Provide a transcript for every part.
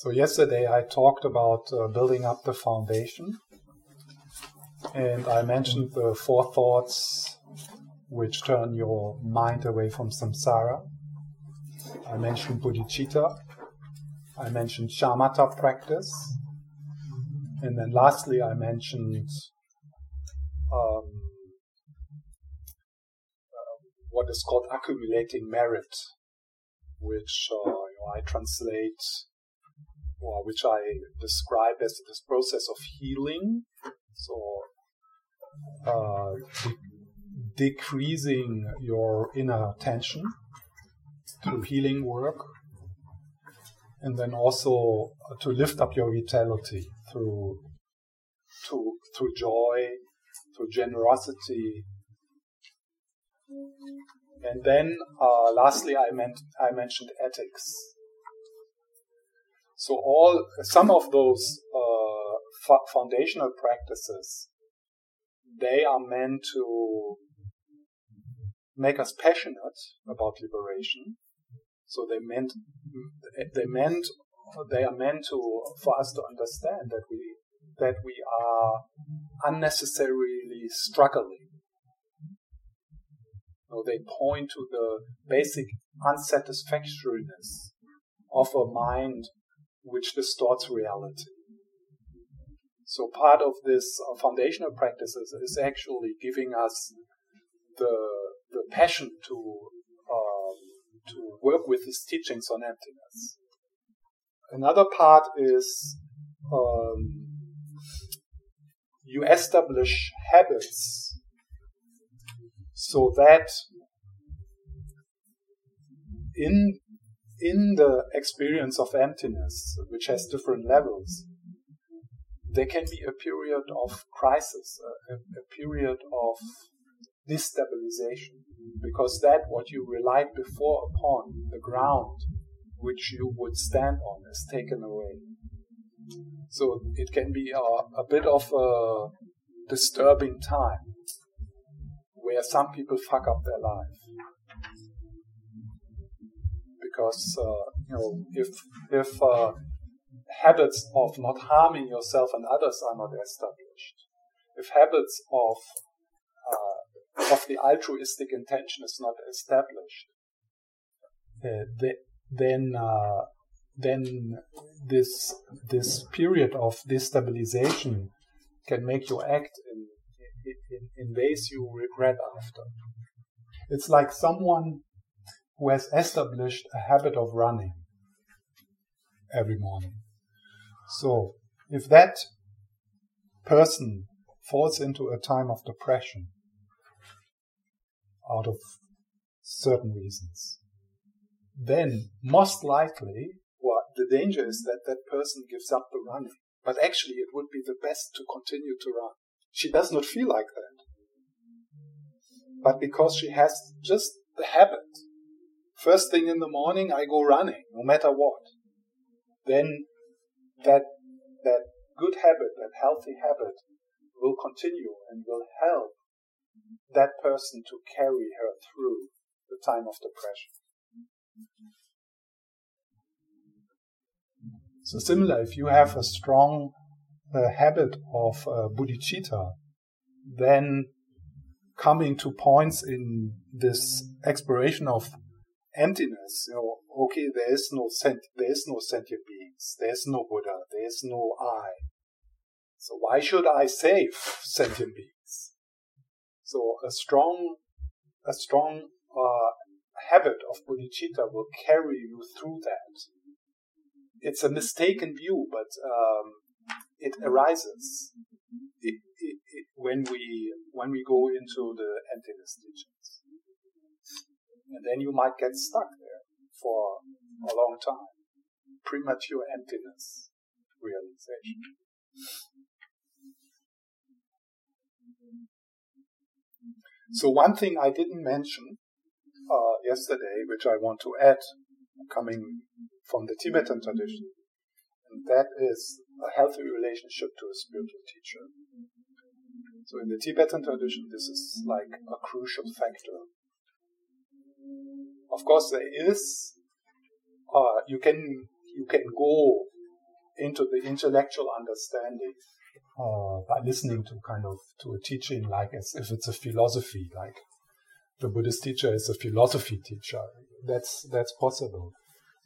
So yesterday I talked about uh, building up the foundation, and I mentioned the four thoughts which turn your mind away from samsara. I mentioned bodhicitta. I mentioned shamatha practice, and then lastly I mentioned um, uh, what is called accumulating merit, which uh, you know, I translate which I describe as this process of healing. So, uh, de- decreasing your inner tension through healing work, and then also to lift up your vitality through to, through joy, through generosity. And then, uh, lastly, I meant I mentioned ethics. So all some of those uh, foundational practices, they are meant to make us passionate about liberation. So they meant they meant they are meant to for us to understand that we that we are unnecessarily struggling. So they point to the basic unsatisfactoriness of a mind which distorts reality. So part of this uh, foundational practices is actually giving us the the passion to um, to work with these teachings on emptiness. Another part is um, you establish habits so that in in the experience of emptiness, which has different levels, there can be a period of crisis, a, a period of destabilization, because that what you relied before upon, the ground which you would stand on, is taken away. So it can be a, a bit of a disturbing time where some people fuck up their life because uh, you know if if uh, habits of not harming yourself and others are not established, if habits of uh, of the altruistic intention is not established, the, then then this this period of destabilization can make you act in, in, in ways you regret after. It's like someone who has established a habit of running every morning. So, if that person falls into a time of depression out of certain reasons, then most likely, well, the danger is that that person gives up the running. But actually, it would be the best to continue to run. She does not feel like that. But because she has just the habit First thing in the morning, I go running, no matter what. Then that, that good habit, that healthy habit will continue and will help that person to carry her through the time of depression. So similar, if you have a strong uh, habit of uh, bodhicitta, then coming to points in this exploration of emptiness. You know, okay, there is no sent, there is no sentient beings, there is no Buddha, there is no I. So why should I save sentient beings? So a strong, a strong uh, habit of bodhicitta will carry you through that. It's a mistaken view, but um, it arises it, it, it, when we when we go into the emptiness teachings and then you might get stuck there for a long time. Premature emptiness realization. So one thing I didn't mention uh, yesterday, which I want to add, coming from the Tibetan tradition, and that is a healthy relationship to a spiritual teacher. So in the Tibetan tradition, this is like a crucial factor of course, there is. Uh, you can you can go into the intellectual understanding uh, by listening to kind of to a teaching like as if it's a philosophy, like the Buddhist teacher is a philosophy teacher. That's that's possible,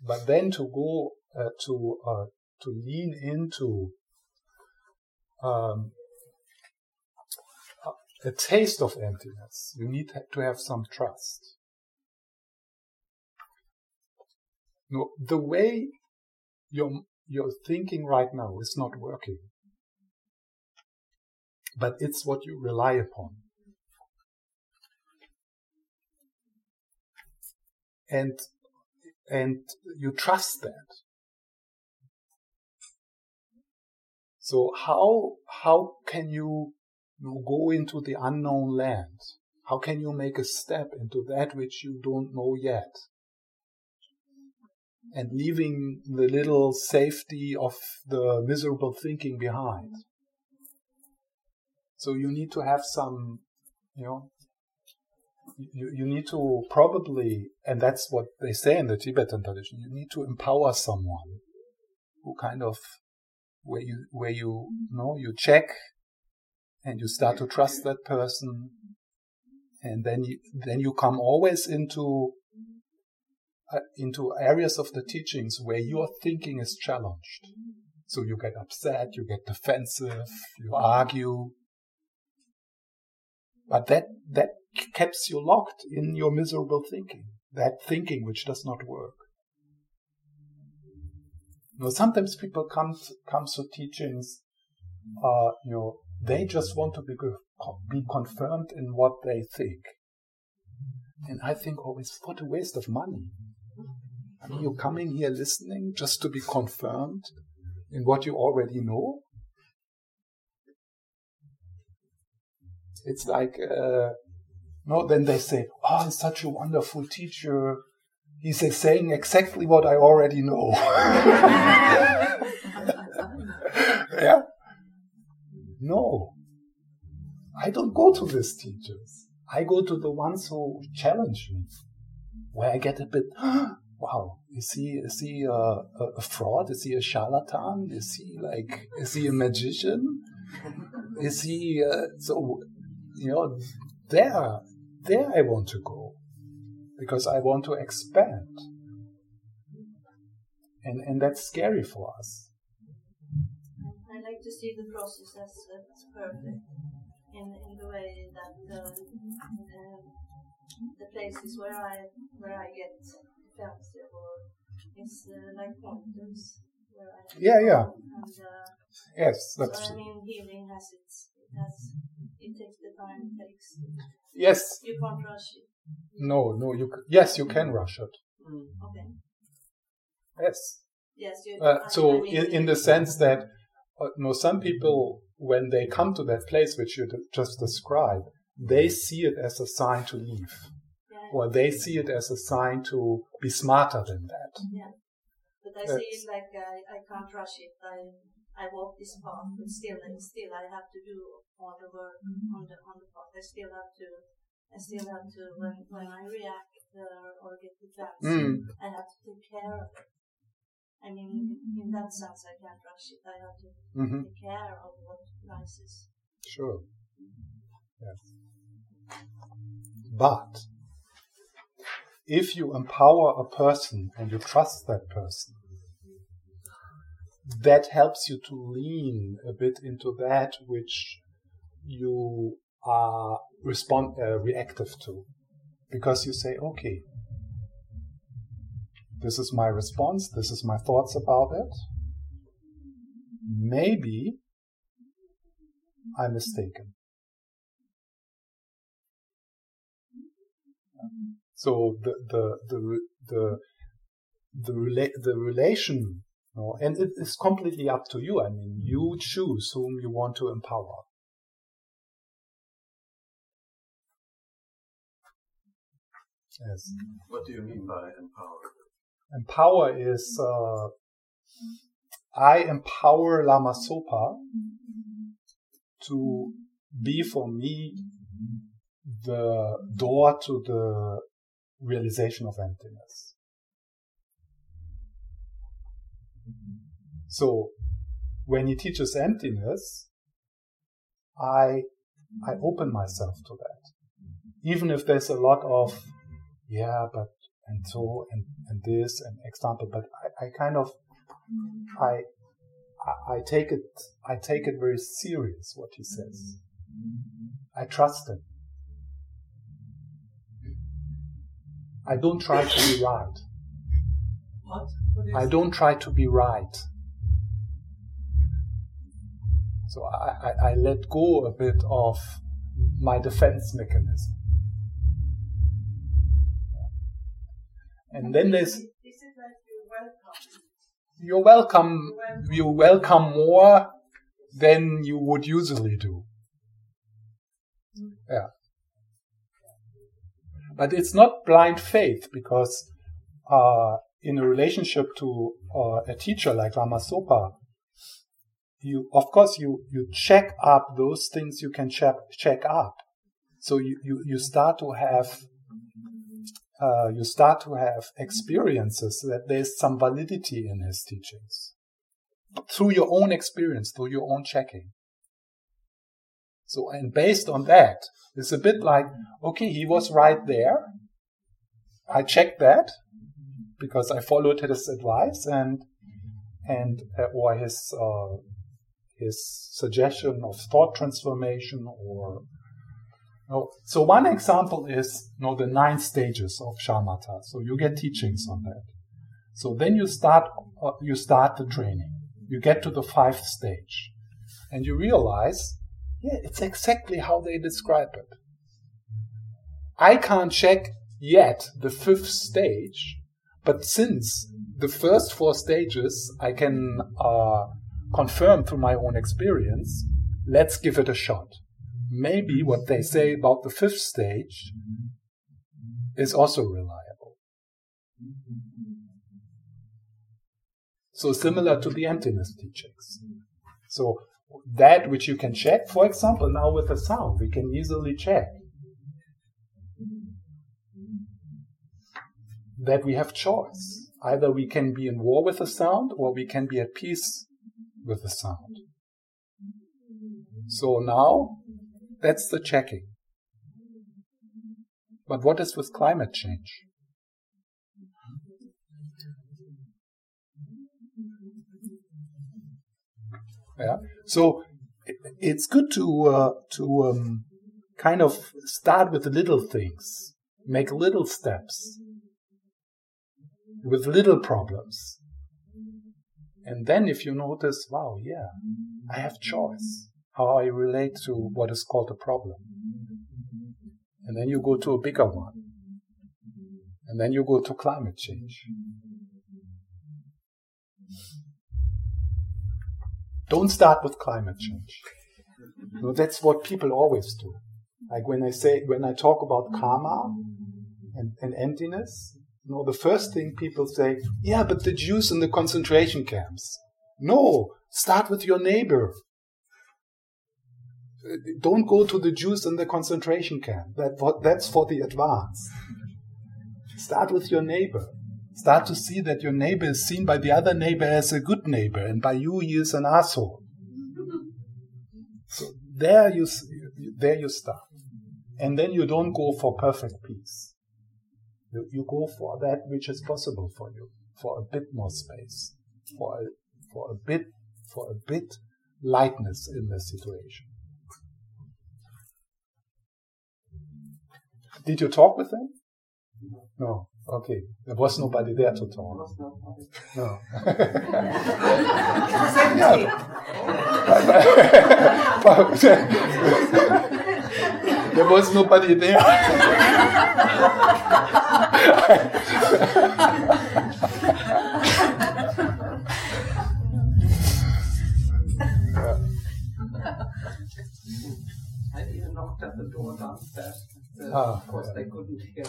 but then to go uh, to uh, to lean into um, a taste of emptiness, you need to have some trust. No, the way you're, you're thinking right now is not working. But it's what you rely upon. And, and you trust that. So how, how can you, you go into the unknown land? How can you make a step into that which you don't know yet? And leaving the little safety of the miserable thinking behind. So you need to have some, you know, you, you need to probably, and that's what they say in the Tibetan tradition, you need to empower someone who kind of, where you, where you, you know, you check and you start to trust that person and then you, then you come always into into areas of the teachings where your thinking is challenged. So you get upset, you get defensive, you argue. But that, that keeps you locked in your miserable thinking, that thinking which does not work. Know, sometimes people come to, come to teachings, uh, you know, they just want to be, be confirmed in what they think. And I think always, what a waste of money. I mean, you're coming here listening just to be confirmed in what you already know. It's like, uh, no, then they say, oh, he's such a wonderful teacher. He's saying exactly what I already know. yeah? No. I don't go to these teachers. I go to the ones who challenge me, where I get a bit, wow, is he is he a, a, fraud? Is he a charlatan? Is he like is he a magician? Is he uh, so? You know, there there I want to go because I want to expand, and and that's scary for us. I like to see the process as, as perfect in in the way that uh, uh, the places where I where I get defensive or uh, like pointers. yeah, yeah. And, uh, yes, that's. So, I mean, healing has its it has it takes the time it takes. Yes. You can't rush it. No, no. You yes, you can rush it. Mm. Okay. Yes. Yes. You, uh, so I mean, in in the sense that uh, you know some people when they come to that place which you just described, they see it as a sign to leave or they see it as a sign to be smarter than that. Yeah. But I see it like I, I can't rush it. I I walk this path, but still and still I have to do all the work mm-hmm. on the on the path. I still have to I still have to when when I react uh, or get defensive, mm. I have to take care of it. I mean, in that sense, I can't rush it. I have to mm-hmm. take care of what rises. Sure. Yes. But if you empower a person and you trust that person, that helps you to lean a bit into that which you are respond uh, reactive to, because you say, okay, this is my response, this is my thoughts about it. Maybe I'm mistaken. So the the the the the, rela- the relation, you know, and it is completely up to you. I mean, you choose whom you want to empower. Yes. What do you mean by empower? Empower is uh, I empower Lama Zopa to be for me the door to the realization of emptiness. So when he teaches emptiness, I, I open myself to that. Even if there's a lot of, yeah, but, and so, and, and this, and example, but I, I kind of, I, I take it, I take it very serious what he says. I trust him. I don't try to be right. What? I don't try to be right. So I, I, I let go a bit of my defense mechanism. And then there's Is it like you're welcome. you're welcome? welcome you welcome more than you would usually do. Mm. Yeah. But it's not blind faith because uh, in a relationship to uh, a teacher like Lama Zopa, you of course you you check up those things you can check check up. So you, you, you start to have uh, you start to have experiences that there's some validity in his teachings through your own experience, through your own checking. So, and based on that, it's a bit like, okay, he was right there. I checked that because I followed his advice and, and, uh, or his, uh, his suggestion of thought transformation or. So one example is you know, the nine stages of shamatha. So you get teachings on that. So then you start uh, you start the training. You get to the fifth stage, and you realize, yeah, it's exactly how they describe it. I can't check yet the fifth stage, but since the first four stages I can uh, confirm through my own experience, let's give it a shot maybe what they say about the fifth stage is also reliable. So similar to the emptiness teachings. So that which you can check, for example, now with the sound, we can easily check that we have choice. Either we can be in war with the sound or we can be at peace with the sound. So now that's the checking. But what is with climate change? Yeah. So it's good to uh, to um, kind of start with little things, make little steps with little problems, and then if you notice, wow, yeah, I have choice how I relate to what is called a problem. And then you go to a bigger one. And then you go to climate change. Don't start with climate change. No, that's what people always do. Like when I say, when I talk about karma and, and emptiness, you know, the first thing people say, yeah, but the Jews in the concentration camps. No, start with your neighbor don't go to the Jews in the concentration camp. That that's for the advanced. Start with your neighbor. Start to see that your neighbor is seen by the other neighbor as a good neighbor, and by you he is an asshole. So there you there you start, and then you don't go for perfect peace. You, you go for that which is possible for you, for a bit more space, for a, for a bit for a bit lightness in the situation. Did you talk with them? No. Okay. There was nobody there to talk. No. there was nobody there. I even knocked at the door downstairs. Ah, of course, they couldn't hear.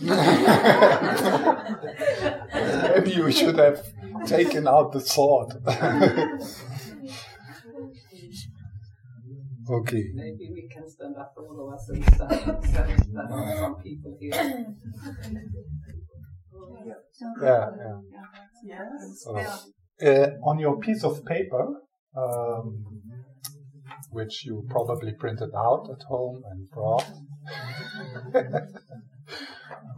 Maybe you should have taken out the sword. okay. Maybe we can stand up for all of us and stand, stand there are some people here. Yeah, yeah. Yes. So, uh, on your piece of paper, um, which you probably printed out at home and brought.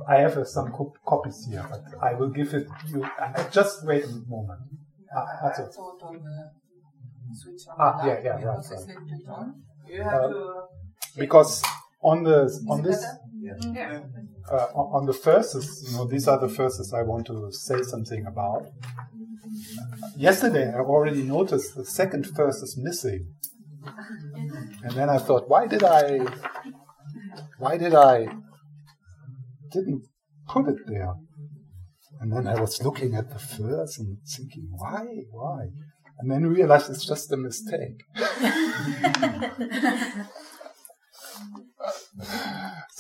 I have uh, some co- copies here, but I will give it you. Uh, just wait a moment. Ah, that's it. thought on the switch on Ah, yeah, yeah, right, right. say turn it on. You have Uh. Because on the on this? Yeah. uh, on on the verses, you know, these are the verses I want to say something about. Yesterday, I already noticed the second verse is missing, and then I thought, why did I, why did I, didn't put it there? And then I was looking at the verse and thinking, why, why? And then realized it's just a mistake.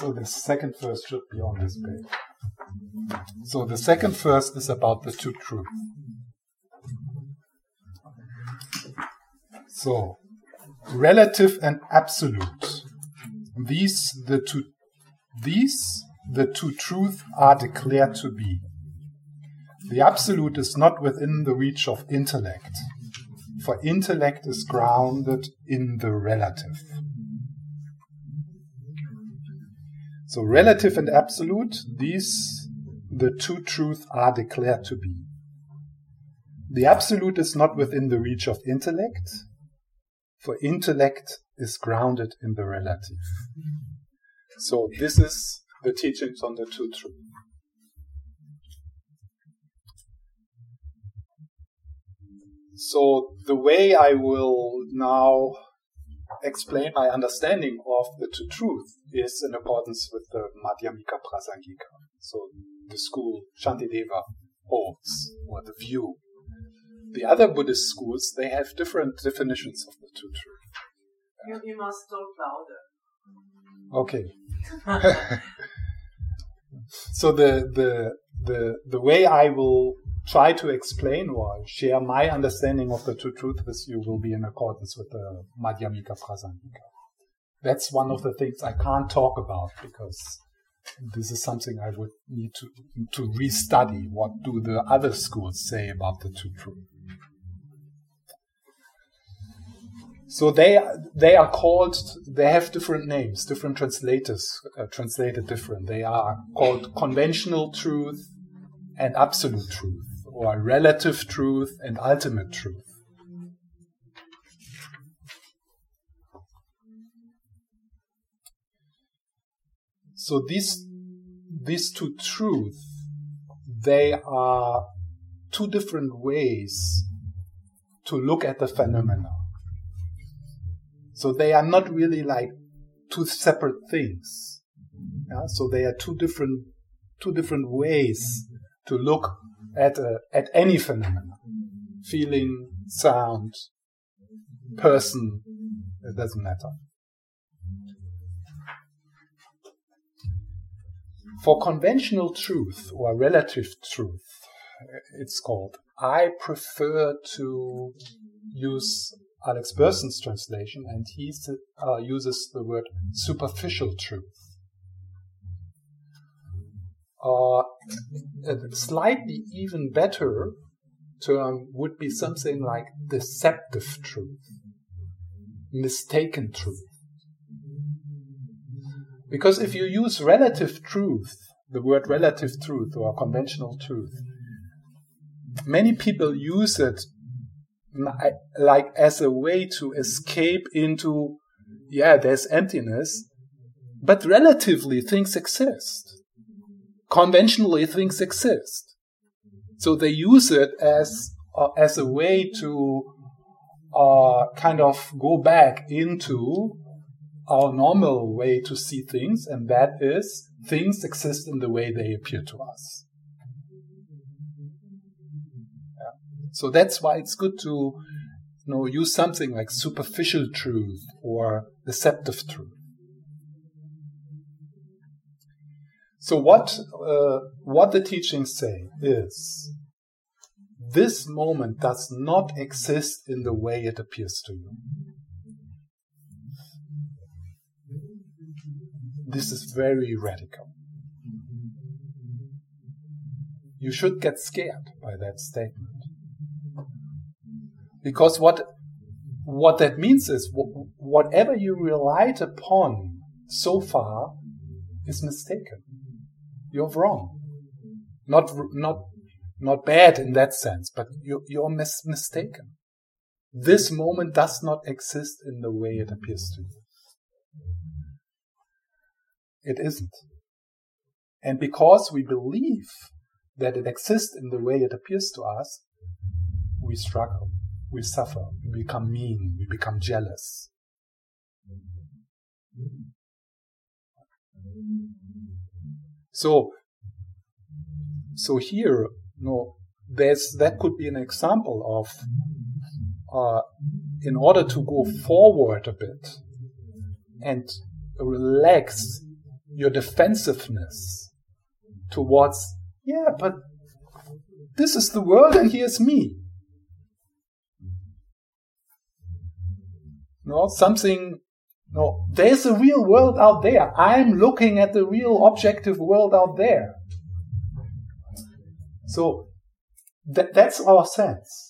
So the second verse should be on this page. So the second verse is about the two truths. So relative and absolute. These the two these the two truths are declared to be. The absolute is not within the reach of intellect, for intellect is grounded in the relative. So relative and absolute, these the two truths are declared to be. The absolute is not within the reach of intellect, for intellect is grounded in the relative. So this is the teachings on the two truths. So the way I will now explain my understanding of the two truth is in accordance with the Madhyamika Prasangika. So the school Shantideva holds, or the view. The other Buddhist schools, they have different definitions of the two truth. You, you must talk louder. Okay. so the, the the the way I will try to explain or share my understanding of the two truths with you will be in accordance with the Madhyamika Prasangika. That's one of the things I can't talk about because this is something I would need to to restudy. What do the other schools say about the two truths? So they they are called. They have different names. Different translators uh, translate it different. They are called conventional truth and absolute truth, or relative truth and ultimate truth. So these these two truths, they are two different ways to look at the phenomena. So they are not really like two separate things. Yeah? So they are two different two different ways to look at a, at any phenomenon, Feeling, sound, person, it doesn't matter. For conventional truth or relative truth, it's called, I prefer to use Alex Berzin's translation, and he uh, uses the word superficial truth. Uh, a slightly even better term would be something like deceptive truth, mistaken truth. Because if you use relative truth, the word relative truth or conventional truth, many people use it like as a way to escape into, yeah, there's emptiness, but relatively things exist. Conventionally things exist. So they use it as, uh, as a way to uh, kind of go back into our normal way to see things, and that is things exist in the way they appear to us. So that's why it's good to you know, use something like superficial truth or deceptive truth. So what uh, what the teachings say is this moment does not exist in the way it appears to you. This is very radical. You should get scared by that statement. Because what what that means is whatever you relied upon so far is mistaken. You're wrong. Not, not, not bad in that sense, but you're, you're mis- mistaken. This moment does not exist in the way it appears to you. It isn't. And because we believe that it exists in the way it appears to us, we struggle, we suffer, we become mean, we become jealous. So, so here, no, there's that could be an example of, uh, in order to go forward a bit and relax your defensiveness towards, yeah, but this is the world and here's me. No, something, no, there's a real world out there. I'm looking at the real objective world out there. So that, that's our sense.